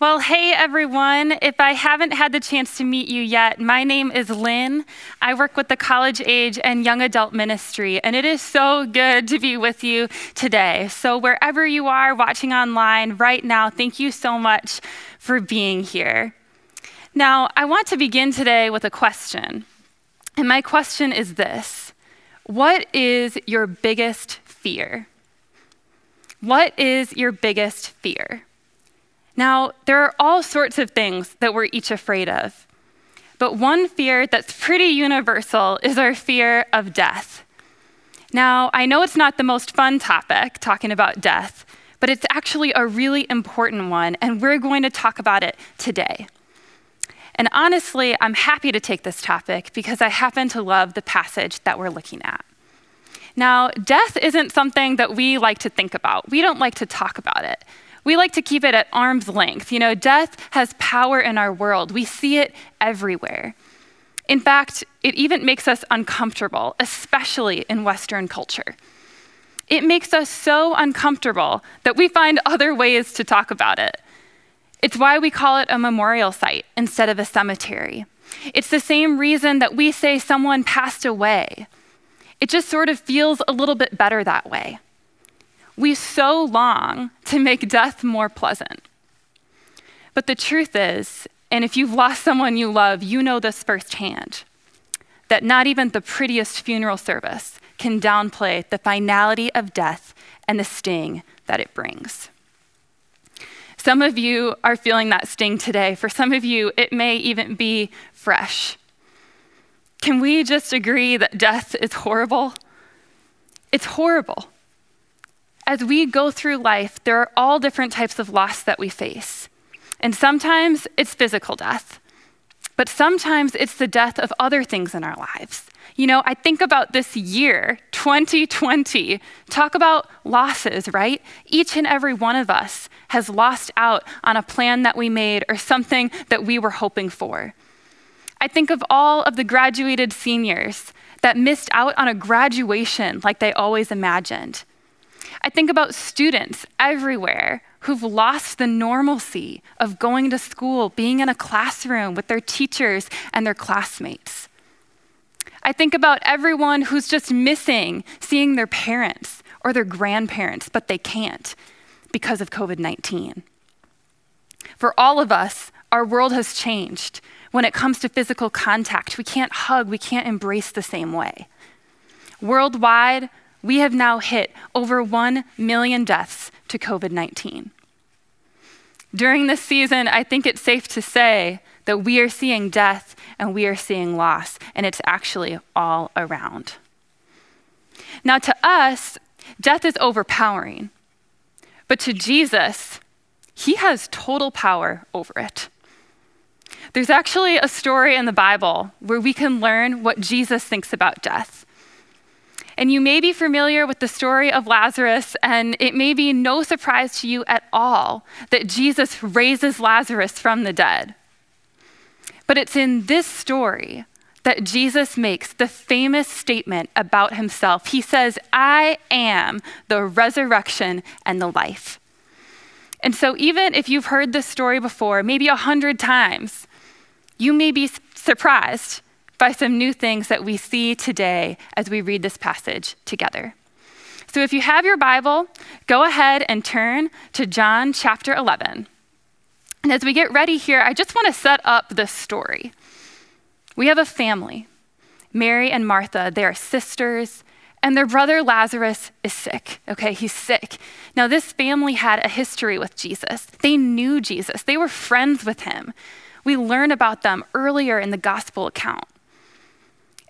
Well, hey everyone. If I haven't had the chance to meet you yet, my name is Lynn. I work with the college age and young adult ministry, and it is so good to be with you today. So, wherever you are watching online right now, thank you so much for being here. Now, I want to begin today with a question. And my question is this What is your biggest fear? What is your biggest fear? Now, there are all sorts of things that we're each afraid of. But one fear that's pretty universal is our fear of death. Now, I know it's not the most fun topic, talking about death, but it's actually a really important one, and we're going to talk about it today. And honestly, I'm happy to take this topic because I happen to love the passage that we're looking at. Now, death isn't something that we like to think about, we don't like to talk about it. We like to keep it at arm's length. You know, death has power in our world, we see it everywhere. In fact, it even makes us uncomfortable, especially in Western culture. It makes us so uncomfortable that we find other ways to talk about it. It's why we call it a memorial site instead of a cemetery. It's the same reason that we say someone passed away. It just sort of feels a little bit better that way. We so long to make death more pleasant. But the truth is, and if you've lost someone you love, you know this firsthand, that not even the prettiest funeral service can downplay the finality of death and the sting that it brings. Some of you are feeling that sting today. For some of you, it may even be fresh. Can we just agree that death is horrible? It's horrible as we go through life, there are all different types of loss that we face. And sometimes it's physical death, but sometimes it's the death of other things in our lives. You know, I think about this year, 2020. Talk about losses, right? Each and every one of us has lost out on a plan that we made or something that we were hoping for. I think of all of the graduated seniors that missed out on a graduation like they always imagined. I think about students everywhere who've lost the normalcy of going to school, being in a classroom with their teachers and their classmates. I think about everyone who's just missing seeing their parents or their grandparents, but they can't because of COVID 19. For all of us, our world has changed. When it comes to physical contact, we can't hug, we can't embrace the same way. Worldwide, we have now hit over 1 million deaths to COVID 19. During this season, I think it's safe to say that we are seeing death and we are seeing loss, and it's actually all around. Now, to us, death is overpowering, but to Jesus, he has total power over it. There's actually a story in the Bible where we can learn what Jesus thinks about death. And you may be familiar with the story of Lazarus, and it may be no surprise to you at all that Jesus raises Lazarus from the dead. But it's in this story that Jesus makes the famous statement about himself. He says, I am the resurrection and the life. And so, even if you've heard this story before, maybe a hundred times, you may be surprised by some new things that we see today as we read this passage together. So if you have your Bible, go ahead and turn to John chapter 11. And as we get ready here, I just want to set up the story. We have a family, Mary and Martha, they are sisters, and their brother Lazarus is sick. Okay, he's sick. Now, this family had a history with Jesus. They knew Jesus, they were friends with him. We learn about them earlier in the gospel account.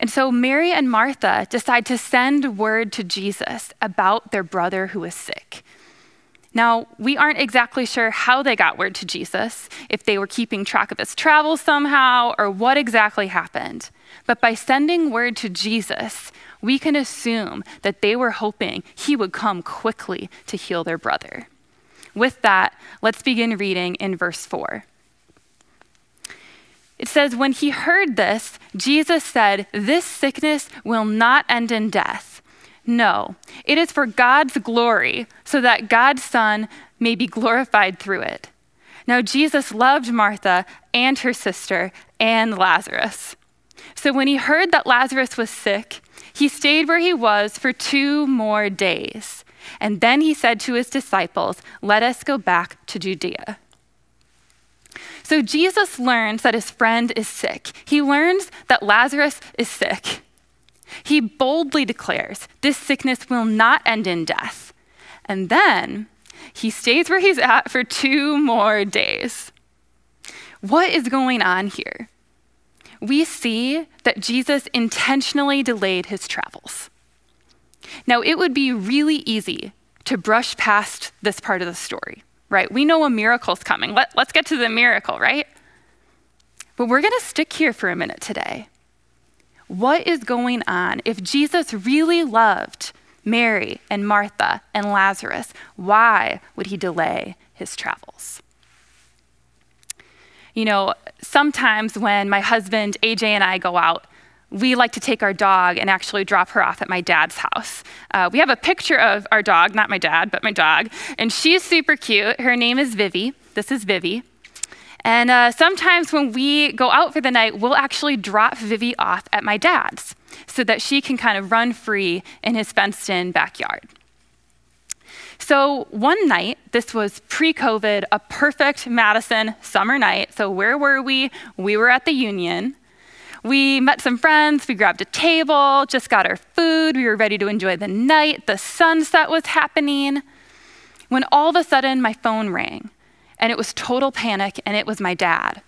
And so Mary and Martha decide to send word to Jesus about their brother who is sick. Now, we aren't exactly sure how they got word to Jesus, if they were keeping track of his travels somehow, or what exactly happened. But by sending word to Jesus, we can assume that they were hoping he would come quickly to heal their brother. With that, let's begin reading in verse 4. It says, When he heard this, Jesus said, This sickness will not end in death. No, it is for God's glory, so that God's Son may be glorified through it. Now, Jesus loved Martha and her sister and Lazarus. So when he heard that Lazarus was sick, he stayed where he was for two more days. And then he said to his disciples, Let us go back to Judea. So Jesus learns that his friend is sick. He learns that Lazarus is sick. He boldly declares this sickness will not end in death. And then he stays where he's at for two more days. What is going on here? We see that Jesus intentionally delayed his travels. Now, it would be really easy to brush past this part of the story, right? We know a miracle's coming. Let, us get to the miracle, right? But we're going to stick here for a minute today. What is going on? If Jesus really loved Mary and Martha and Lazarus, why would he delay his travels? You know, sometimes when my husband, AJ, and I go out, we like to take our dog and actually drop her off at my dad's house. Uh, we have a picture of our dog, not my dad, but my dog, and she's super cute. Her name is Vivi. This is Vivi. And uh, sometimes when we go out for the night, we'll actually drop Vivi off at my dad's so that she can kind of run free in his fenced in backyard. So one night, this was pre COVID, a perfect Madison summer night. So where were we? We were at the Union. We met some friends, we grabbed a table, just got our food, we were ready to enjoy the night. The sunset was happening. When all of a sudden, my phone rang and it was total panic, and it was my dad.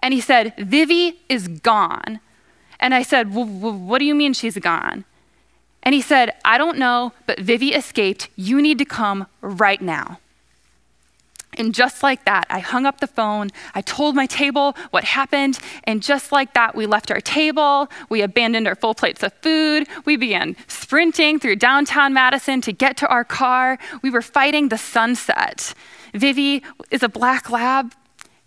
And he said, Vivi is gone. And I said, What do you mean she's gone? And he said, I don't know, but Vivi escaped. You need to come right now. And just like that, I hung up the phone. I told my table what happened. And just like that, we left our table. We abandoned our full plates of food. We began sprinting through downtown Madison to get to our car. We were fighting the sunset. Vivi is a black lab.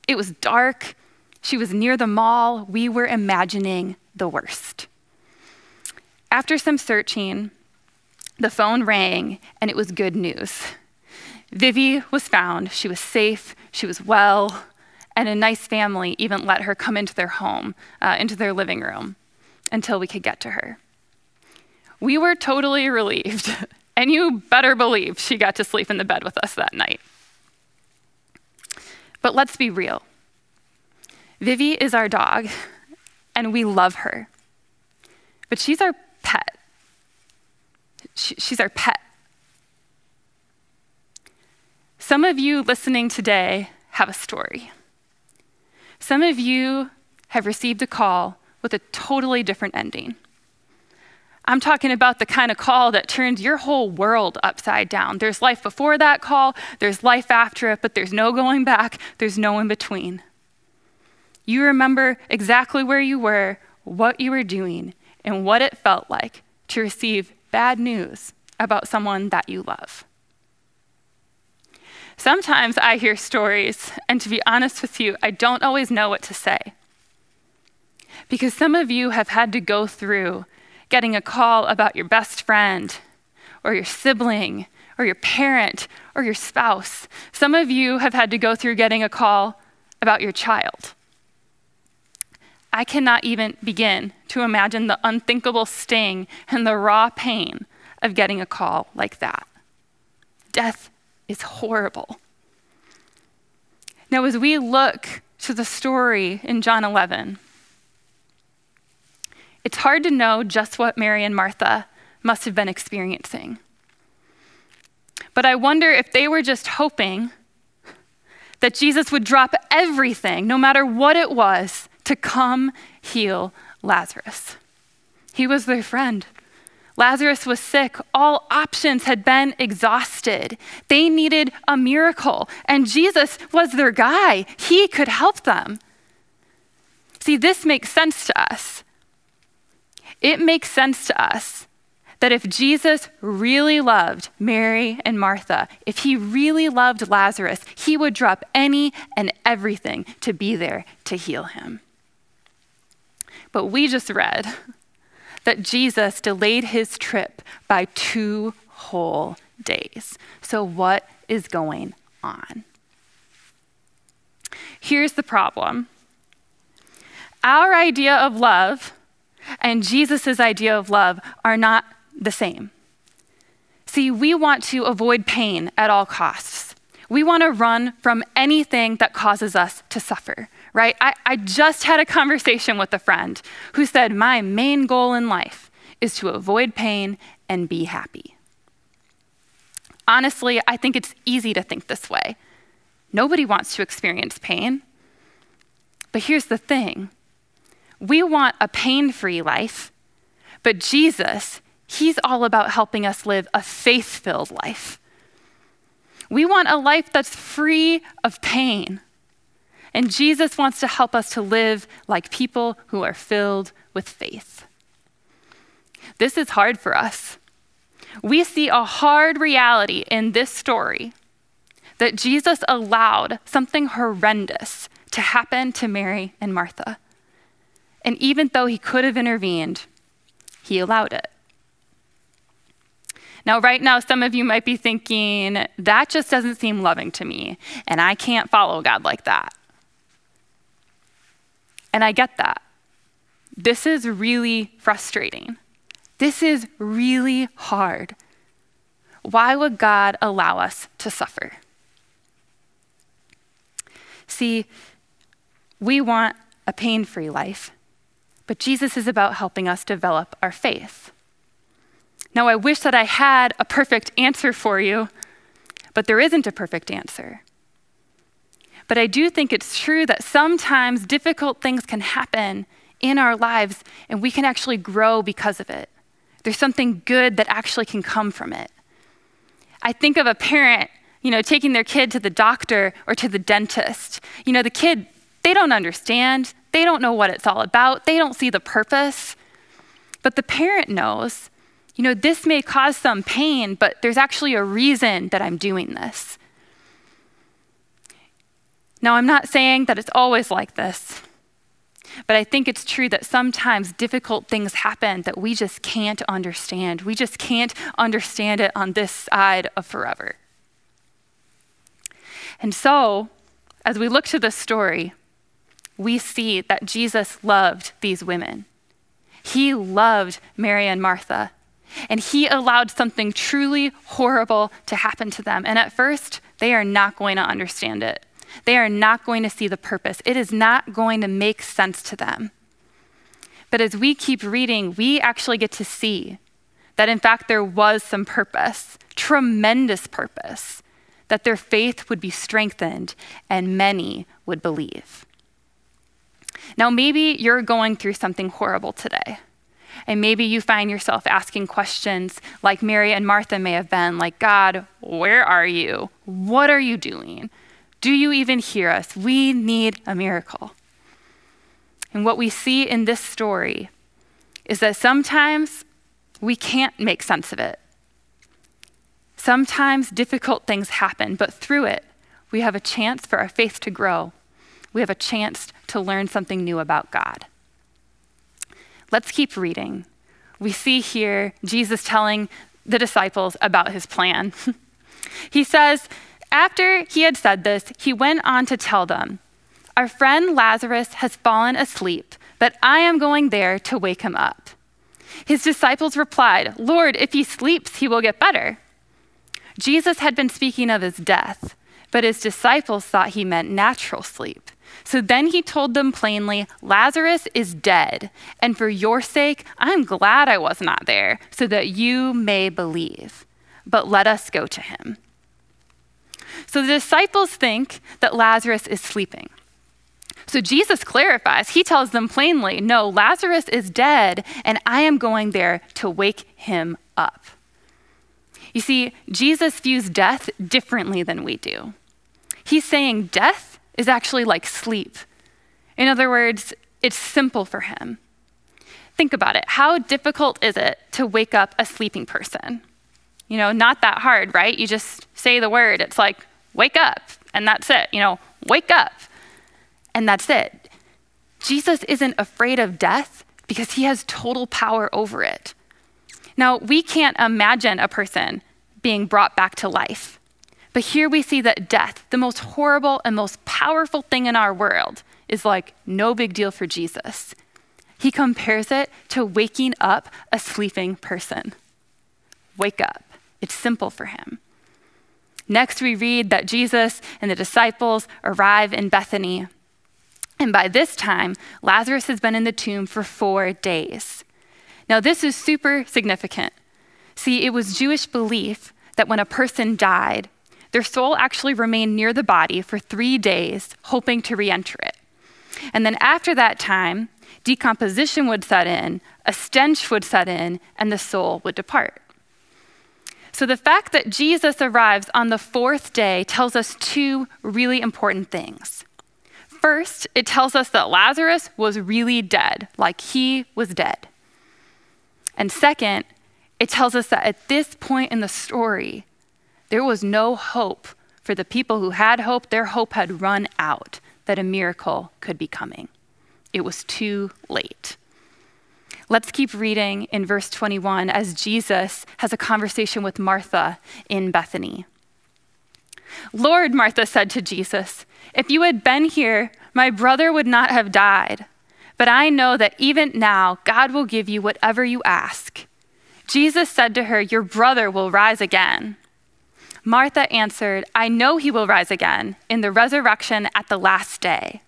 It was dark. She was near the mall. We were imagining the worst. After some searching, the phone rang and it was good news. Vivi was found. She was safe. She was well. And a nice family even let her come into their home, uh, into their living room, until we could get to her. We were totally relieved. And you better believe she got to sleep in the bed with us that night. But let's be real. Vivi is our dog, and we love her. But she's our pet. She, she's our pet. Some of you listening today have a story. Some of you have received a call with a totally different ending. I'm talking about the kind of call that turns your whole world upside down. There's life before that call, there's life after it, but there's no going back, there's no in between. You remember exactly where you were, what you were doing, and what it felt like to receive bad news about someone that you love. Sometimes I hear stories, and to be honest with you, I don't always know what to say. Because some of you have had to go through getting a call about your best friend or your sibling or your parent or your spouse. Some of you have had to go through getting a call about your child. I cannot even begin to imagine the unthinkable sting and the raw pain of getting a call like that. Death is horrible. Now, as we look to the story in John 11, it's hard to know just what Mary and Martha must have been experiencing. But I wonder if they were just hoping that Jesus would drop everything, no matter what it was, to come heal Lazarus. He was their friend. Lazarus was sick. All options had been exhausted. They needed a miracle, and Jesus was their guy. He could help them. See, this makes sense to us it makes sense to us that if Jesus really loved Mary and Martha, if he really loved Lazarus, he would drop any and everything to be there to heal him. But we just read that Jesus delayed his trip by two whole days. So, what is going on? here's the problem our idea of love and Jesus' idea of love are not the same. See, we want to avoid pain at all costs. We want to run from anything that causes us to suffer, right? I, I just had a conversation with a friend who said, My main goal in life is to avoid pain and be happy. Honestly, I think it's easy to think this way. Nobody wants to experience pain. But here's the thing we want a pain free life, but Jesus, He's all about helping us live a faith filled life. We want a life that's free of pain. And Jesus wants to help us to live like people who are filled with faith. This is hard for us. We see a hard reality in this story that Jesus allowed something horrendous to happen to Mary and Martha. And even though he could have intervened, he allowed it. Now, right now, some of you might be thinking, that just doesn't seem loving to me, and I can't follow God like that. And I get that. This is really frustrating. This is really hard. Why would God allow us to suffer? See, we want a pain free life. But Jesus is about helping us develop our faith. Now, I wish that I had a perfect answer for you, but there isn't a perfect answer. But I do think it's true that sometimes difficult things can happen in our lives and we can actually grow because of it. There's something good that actually can come from it. I think of a parent, you know, taking their kid to the doctor or to the dentist. You know, the kid, they don't understand. They don't know what it's all about, they don't see the purpose. But the parent knows, you know, this may cause some pain, but there's actually a reason that I'm doing this. Now, I'm not saying that it's always like this, but I think it's true that sometimes difficult things happen that we just can't understand. We just can't understand it on this side of forever. And so, as we look to the story, we see that Jesus loved these women. He loved Mary and Martha, and he allowed something truly horrible to happen to them. And at first, they are not going to understand it. They are not going to see the purpose. It is not going to make sense to them. But as we keep reading, we actually get to see that, in fact, there was some purpose, tremendous purpose, that their faith would be strengthened and many would believe. Now, maybe you're going through something horrible today. And maybe you find yourself asking questions like Mary and Martha may have been like, God, where are you? What are you doing? Do you even hear us? We need a miracle. And what we see in this story is that sometimes we can't make sense of it. Sometimes difficult things happen, but through it, we have a chance for our faith to grow we have a chance to learn something new about God. Let's keep reading. We see here Jesus telling the disciples about his plan. he says, After he had said this, he went on to tell them, Our friend Lazarus has fallen asleep, but I am going there to wake him up. His disciples replied, Lord, if he sleeps, he will get better. Jesus had been speaking of his death, but his disciples thought he meant natural sleep. So then he told them plainly, Lazarus is dead, and for your sake, I'm glad I was not there, so that you may believe. But let us go to him. So the disciples think that Lazarus is sleeping. So Jesus clarifies, he tells them plainly, No, Lazarus is dead, and I am going there to wake him up. You see, Jesus views death differently than we do. He's saying death is actually like sleep. In other words, it's simple for him. Think about it. How difficult is it to wake up a sleeping person? You know, not that hard, right? You just say the word. It's like, wake up, and that's it. You know, wake up, and that's it. Jesus isn't afraid of death because he has total power over it. Now, we can't imagine a person being brought back to life. But here we see that death, the most horrible and most powerful thing in our world, is like no big deal for Jesus. He compares it to waking up a sleeping person. Wake up. It's simple for him. Next, we read that Jesus and the disciples arrive in Bethany. And by this time, Lazarus has been in the tomb for four days. Now, this is super significant. See, it was Jewish belief that when a person died, their soul actually remained near the body for three days, hoping to re enter it. And then after that time, decomposition would set in, a stench would set in, and the soul would depart. So the fact that Jesus arrives on the fourth day tells us two really important things. First, it tells us that Lazarus was really dead, like he was dead. And second, it tells us that at this point in the story, there was no hope for the people who had hope. Their hope had run out that a miracle could be coming. It was too late. Let's keep reading in verse 21 as Jesus has a conversation with Martha in Bethany. Lord, Martha said to Jesus, if you had been here, my brother would not have died. But I know that even now, God will give you whatever you ask. Jesus said to her, Your brother will rise again. Martha answered, I know he will rise again in the resurrection at the last day.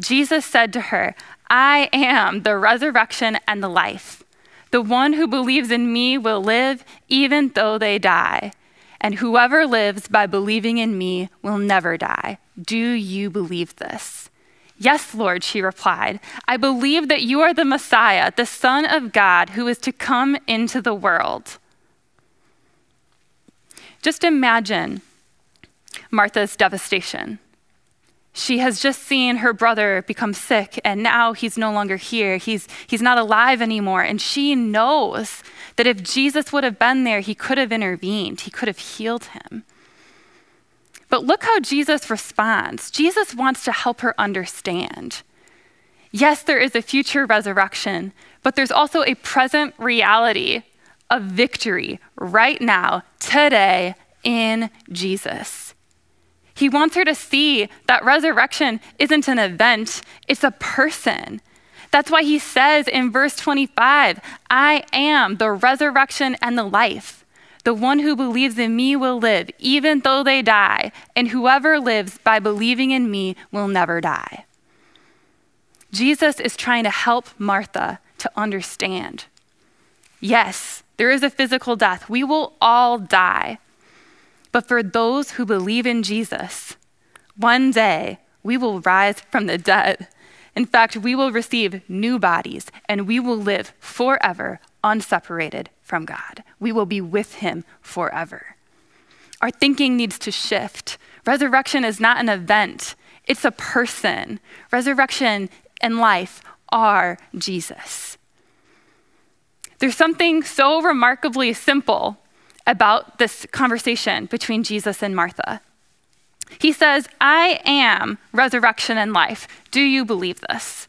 Jesus said to her, I am the resurrection and the life. The one who believes in me will live even though they die. And whoever lives by believing in me will never die. Do you believe this? Yes, Lord, she replied. I believe that you are the Messiah, the Son of God, who is to come into the world. Just imagine Martha's devastation. She has just seen her brother become sick, and now he's no longer here. He's, he's not alive anymore. And she knows that if Jesus would have been there, he could have intervened, he could have healed him. But look how Jesus responds. Jesus wants to help her understand. Yes, there is a future resurrection, but there's also a present reality of victory right now, today, in Jesus. He wants her to see that resurrection isn't an event, it's a person. That's why he says in verse 25, I am the resurrection and the life. The one who believes in me will live, even though they die, and whoever lives by believing in me will never die. Jesus is trying to help Martha to understand. Yes, there is a physical death. We will all die. But for those who believe in Jesus, one day we will rise from the dead. In fact, we will receive new bodies and we will live forever unseparated from God. We will be with Him forever. Our thinking needs to shift. Resurrection is not an event, it's a person. Resurrection and life are Jesus. There's something so remarkably simple about this conversation between Jesus and Martha. He says, I am resurrection and life. Do you believe this?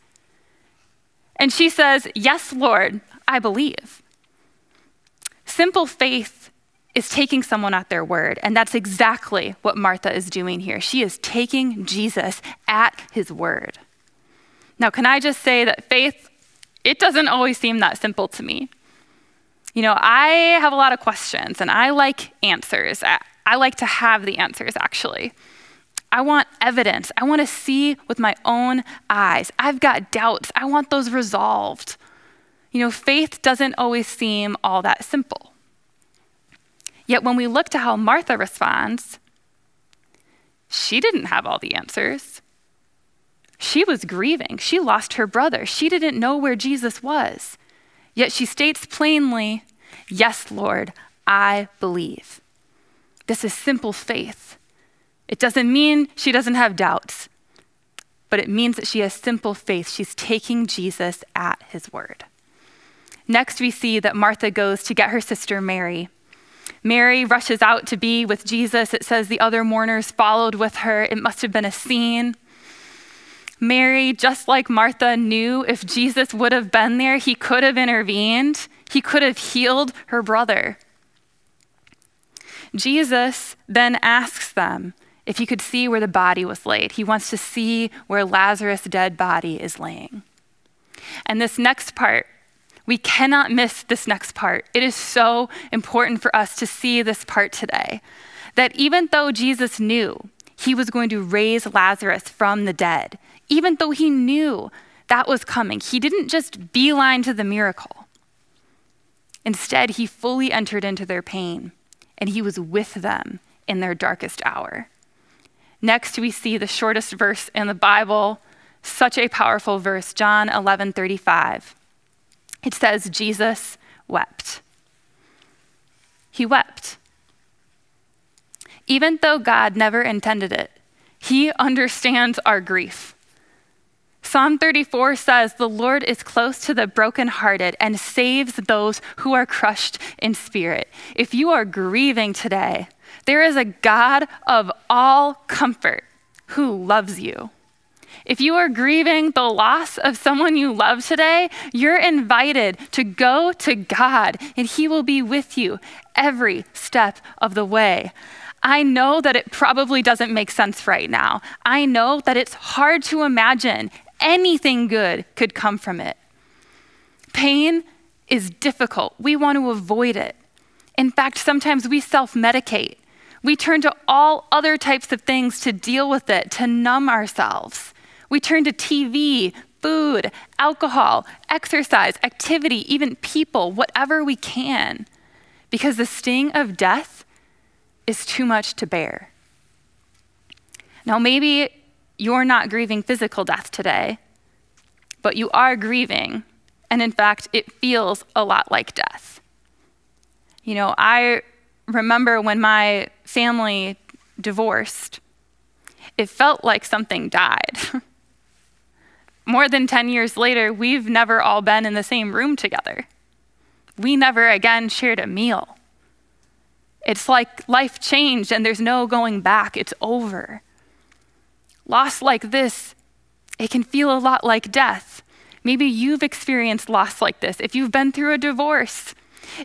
And she says, Yes, Lord, I believe. Simple faith is taking someone at their word, and that's exactly what Martha is doing here. She is taking Jesus at his word. Now, can I just say that faith, it doesn't always seem that simple to me. You know, I have a lot of questions and I like answers. I, I like to have the answers, actually. I want evidence. I want to see with my own eyes. I've got doubts. I want those resolved. You know, faith doesn't always seem all that simple. Yet when we look to how Martha responds, she didn't have all the answers. She was grieving. She lost her brother. She didn't know where Jesus was. Yet she states plainly, Yes, Lord, I believe. This is simple faith. It doesn't mean she doesn't have doubts, but it means that she has simple faith. She's taking Jesus at his word. Next, we see that Martha goes to get her sister Mary. Mary rushes out to be with Jesus. It says the other mourners followed with her. It must have been a scene. Mary, just like Martha, knew if Jesus would have been there, he could have intervened, he could have healed her brother. Jesus then asks them if he could see where the body was laid. He wants to see where Lazarus' dead body is laying. And this next part, we cannot miss this next part. It is so important for us to see this part today. That even though Jesus knew he was going to raise Lazarus from the dead, even though he knew that was coming, he didn't just beeline to the miracle. Instead, he fully entered into their pain and he was with them in their darkest hour. Next, we see the shortest verse in the Bible, such a powerful verse, John 11 35. It says, Jesus wept. He wept. Even though God never intended it, He understands our grief. Psalm 34 says, The Lord is close to the brokenhearted and saves those who are crushed in spirit. If you are grieving today, there is a God of all comfort who loves you. If you are grieving the loss of someone you love today, you're invited to go to God and He will be with you every step of the way. I know that it probably doesn't make sense right now. I know that it's hard to imagine anything good could come from it. Pain is difficult. We want to avoid it. In fact, sometimes we self medicate. We turn to all other types of things to deal with it, to numb ourselves. We turn to TV, food, alcohol, exercise, activity, even people, whatever we can, because the sting of death is too much to bear. Now, maybe you're not grieving physical death today, but you are grieving, and in fact, it feels a lot like death. You know, I remember when my family divorced, it felt like something died. More than 10 years later, we've never all been in the same room together. We never again shared a meal. It's like life changed and there's no going back, it's over. Loss like this, it can feel a lot like death. Maybe you've experienced loss like this. If you've been through a divorce,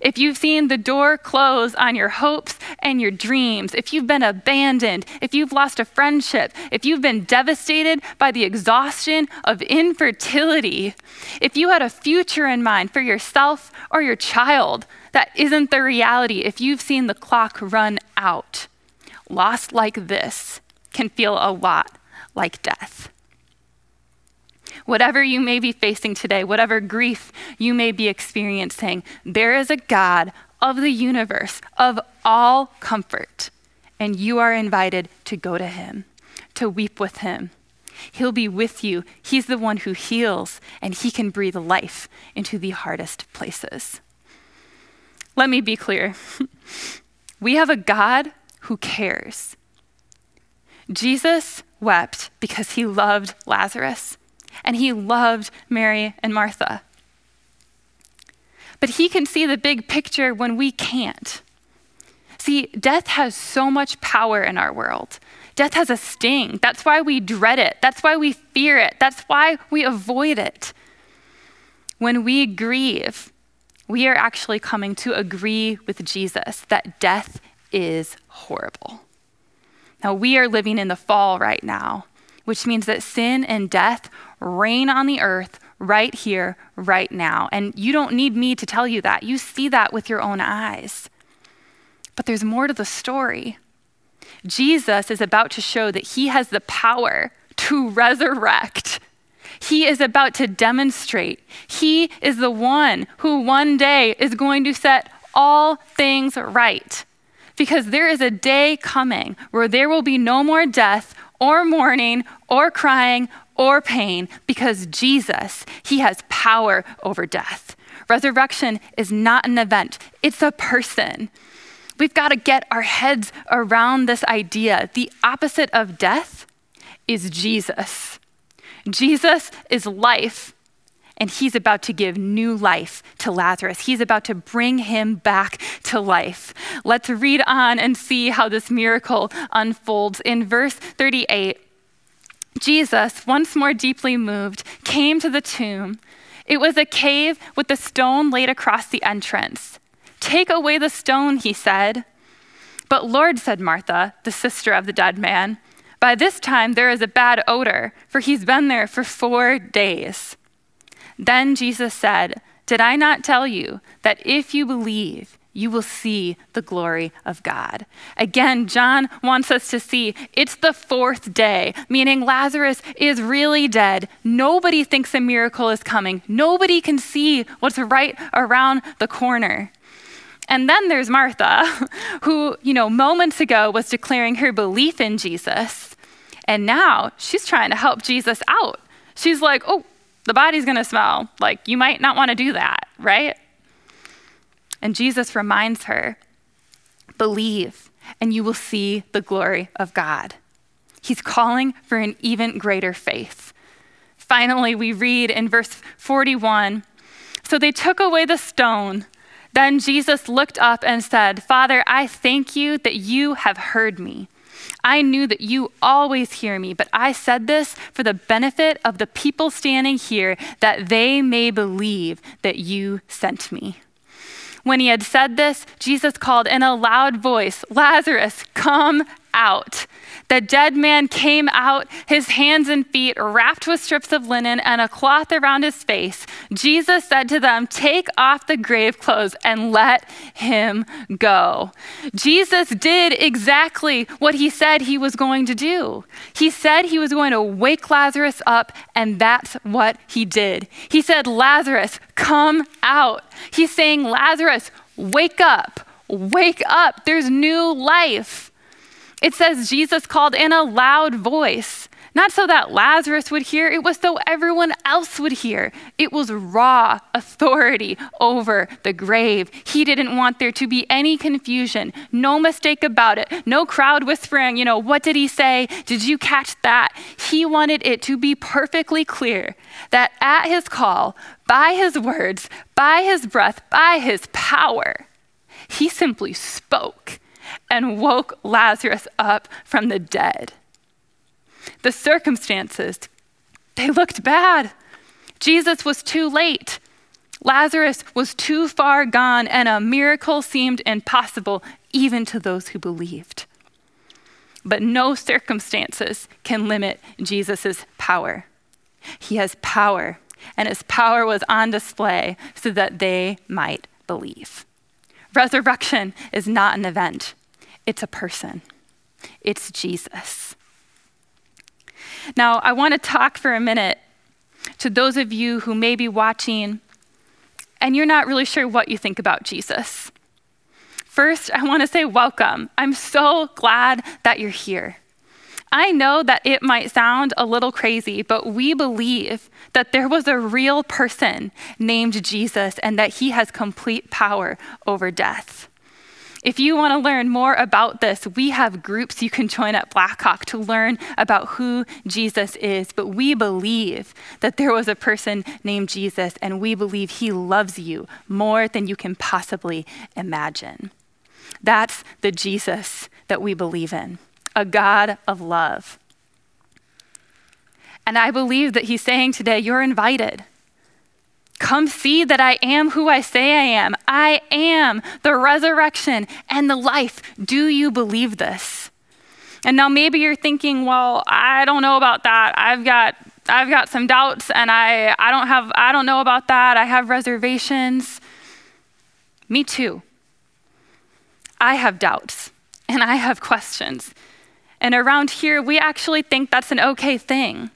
if you've seen the door close on your hopes and your dreams, if you've been abandoned, if you've lost a friendship, if you've been devastated by the exhaustion of infertility, if you had a future in mind for yourself or your child that isn't the reality, if you've seen the clock run out, loss like this can feel a lot like death. Whatever you may be facing today, whatever grief you may be experiencing, there is a God of the universe, of all comfort, and you are invited to go to him, to weep with him. He'll be with you. He's the one who heals, and he can breathe life into the hardest places. Let me be clear we have a God who cares. Jesus wept because he loved Lazarus and he loved Mary and Martha. But he can see the big picture when we can't. See, death has so much power in our world. Death has a sting. That's why we dread it. That's why we fear it. That's why we avoid it. When we grieve, we are actually coming to agree with Jesus that death is horrible. Now, we are living in the fall right now, which means that sin and death reign on the earth right here, right now. And you don't need me to tell you that. You see that with your own eyes. But there's more to the story. Jesus is about to show that he has the power to resurrect. He is about to demonstrate. He is the one who one day is going to set all things right. Because there is a day coming where there will be no more death or mourning or crying or pain because Jesus, he has power over death. Resurrection is not an event, it's a person. We've got to get our heads around this idea. The opposite of death is Jesus. Jesus is life, and he's about to give new life to Lazarus. He's about to bring him back to life. Let's read on and see how this miracle unfolds. In verse 38, Jesus, once more deeply moved, came to the tomb. It was a cave with a stone laid across the entrance. Take away the stone, he said. But Lord, said Martha, the sister of the dead man, by this time there is a bad odor, for he's been there for four days. Then Jesus said, Did I not tell you that if you believe, you will see the glory of God. Again, John wants us to see it's the fourth day, meaning Lazarus is really dead. Nobody thinks a miracle is coming. Nobody can see what's right around the corner. And then there's Martha, who, you know, moments ago was declaring her belief in Jesus. And now she's trying to help Jesus out. She's like, oh, the body's gonna smell. Like, you might not wanna do that, right? And Jesus reminds her believe, and you will see the glory of God. He's calling for an even greater faith. Finally, we read in verse 41 So they took away the stone. Then Jesus looked up and said, Father, I thank you that you have heard me. I knew that you always hear me, but I said this for the benefit of the people standing here, that they may believe that you sent me. When he had said this, Jesus called in a loud voice, Lazarus, come out. The dead man came out, his hands and feet wrapped with strips of linen and a cloth around his face. Jesus said to them, Take off the grave clothes and let him go. Jesus did exactly what he said he was going to do. He said he was going to wake Lazarus up, and that's what he did. He said, Lazarus, come out. He's saying, Lazarus, wake up, wake up. There's new life. It says Jesus called in a loud voice, not so that Lazarus would hear, it was so everyone else would hear. It was raw authority over the grave. He didn't want there to be any confusion, no mistake about it, no crowd whispering, you know, what did he say? Did you catch that? He wanted it to be perfectly clear that at his call, by his words, by his breath, by his power, he simply spoke and woke Lazarus up from the dead. The circumstances, they looked bad. Jesus was too late. Lazarus was too far gone, and a miracle seemed impossible even to those who believed. But no circumstances can limit Jesus' power. He has power, and his power was on display so that they might believe. Resurrection is not an event, it's a person, it's Jesus. Now, I want to talk for a minute to those of you who may be watching and you're not really sure what you think about Jesus. First, I want to say welcome. I'm so glad that you're here. I know that it might sound a little crazy, but we believe that there was a real person named Jesus and that he has complete power over death. If you want to learn more about this, we have groups you can join at Blackhawk to learn about who Jesus is. But we believe that there was a person named Jesus, and we believe he loves you more than you can possibly imagine. That's the Jesus that we believe in, a God of love. And I believe that he's saying today, you're invited. Come see that I am who I say I am. I am the resurrection and the life. Do you believe this? And now maybe you're thinking, well, I don't know about that. I've got I've got some doubts and I I don't have I don't know about that. I have reservations. Me too. I have doubts and I have questions. And around here, we actually think that's an okay thing.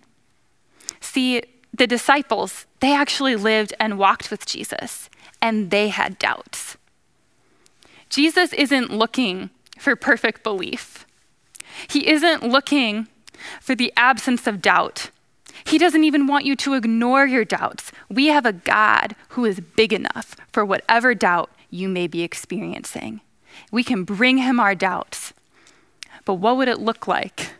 See, the disciples, they actually lived and walked with Jesus, and they had doubts. Jesus isn't looking for perfect belief. He isn't looking for the absence of doubt. He doesn't even want you to ignore your doubts. We have a God who is big enough for whatever doubt you may be experiencing. We can bring him our doubts. But what would it look like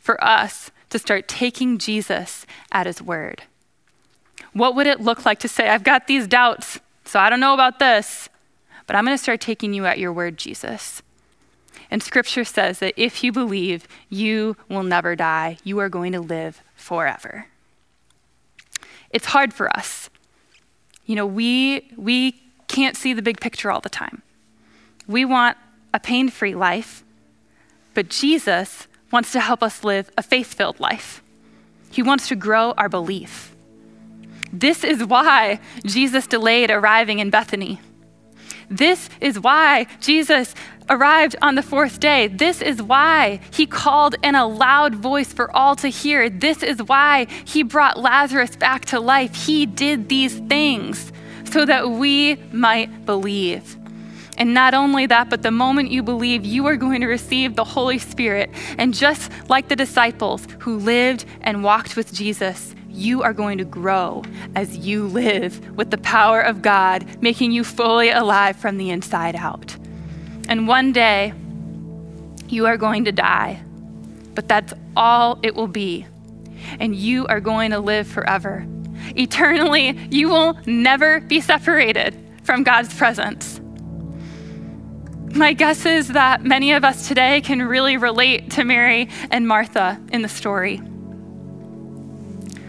for us to start taking Jesus at his word? What would it look like to say, I've got these doubts, so I don't know about this, but I'm going to start taking you at your word, Jesus? And scripture says that if you believe, you will never die. You are going to live forever. It's hard for us. You know, we, we can't see the big picture all the time. We want a pain free life, but Jesus wants to help us live a faith filled life. He wants to grow our belief. This is why Jesus delayed arriving in Bethany. This is why Jesus arrived on the fourth day. This is why he called in a loud voice for all to hear. This is why he brought Lazarus back to life. He did these things so that we might believe. And not only that, but the moment you believe, you are going to receive the Holy Spirit. And just like the disciples who lived and walked with Jesus, you are going to grow as you live with the power of God, making you fully alive from the inside out. And one day, you are going to die, but that's all it will be. And you are going to live forever. Eternally, you will never be separated from God's presence. My guess is that many of us today can really relate to Mary and Martha in the story.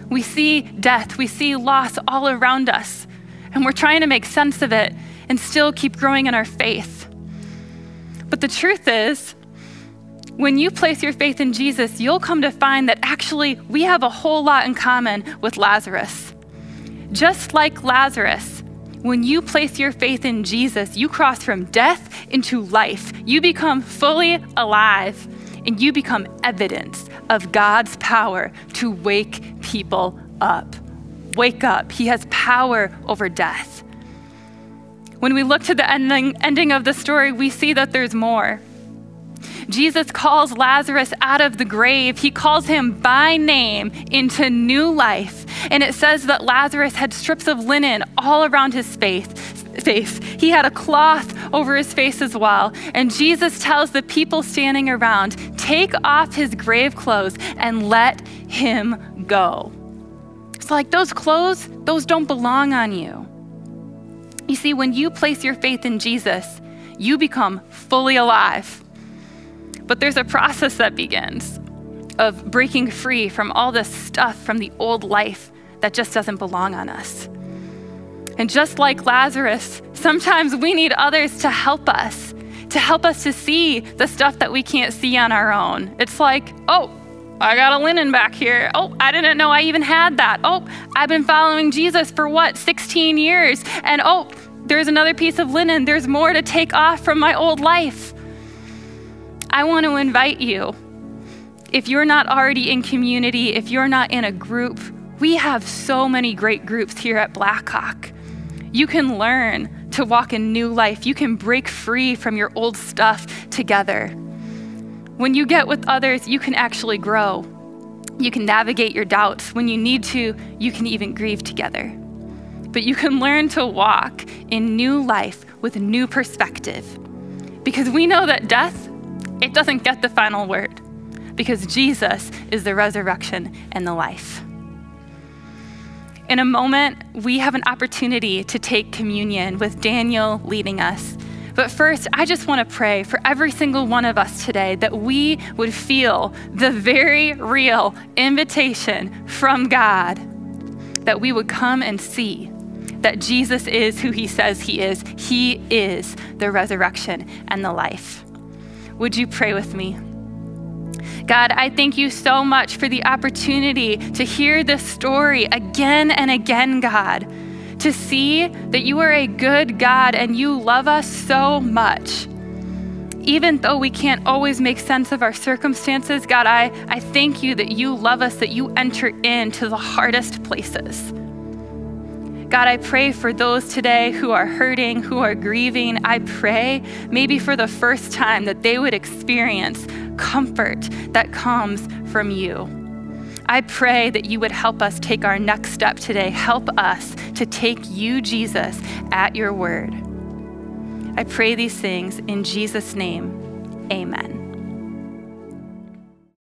We see death, we see loss all around us, and we're trying to make sense of it and still keep growing in our faith. But the truth is, when you place your faith in Jesus, you'll come to find that actually we have a whole lot in common with Lazarus. Just like Lazarus, when you place your faith in Jesus, you cross from death into life. You become fully alive and you become evidence of God's power to wake people up. Wake up. He has power over death. When we look to the ending, ending of the story, we see that there's more. Jesus calls Lazarus out of the grave. He calls him by name into new life. And it says that Lazarus had strips of linen all around his face, face. He had a cloth over his face as well. And Jesus tells the people standing around, take off his grave clothes and let him go. It's like those clothes, those don't belong on you. You see, when you place your faith in Jesus, you become fully alive. But there's a process that begins of breaking free from all this stuff from the old life that just doesn't belong on us. And just like Lazarus, sometimes we need others to help us, to help us to see the stuff that we can't see on our own. It's like, oh, I got a linen back here. Oh, I didn't know I even had that. Oh, I've been following Jesus for what, 16 years? And oh, there's another piece of linen. There's more to take off from my old life. I want to invite you. If you're not already in community, if you're not in a group, we have so many great groups here at Blackhawk. You can learn to walk in new life. You can break free from your old stuff together. When you get with others, you can actually grow. You can navigate your doubts. When you need to, you can even grieve together. But you can learn to walk in new life with a new perspective. Because we know that death, it doesn't get the final word. Because Jesus is the resurrection and the life. In a moment, we have an opportunity to take communion with Daniel leading us. But first, I just want to pray for every single one of us today that we would feel the very real invitation from God, that we would come and see that Jesus is who he says he is. He is the resurrection and the life. Would you pray with me? God, I thank you so much for the opportunity to hear this story again and again, God, to see that you are a good God and you love us so much. Even though we can't always make sense of our circumstances, God, I, I thank you that you love us, that you enter into the hardest places. God, I pray for those today who are hurting, who are grieving. I pray maybe for the first time that they would experience comfort that comes from you. I pray that you would help us take our next step today. Help us to take you, Jesus, at your word. I pray these things in Jesus' name. Amen.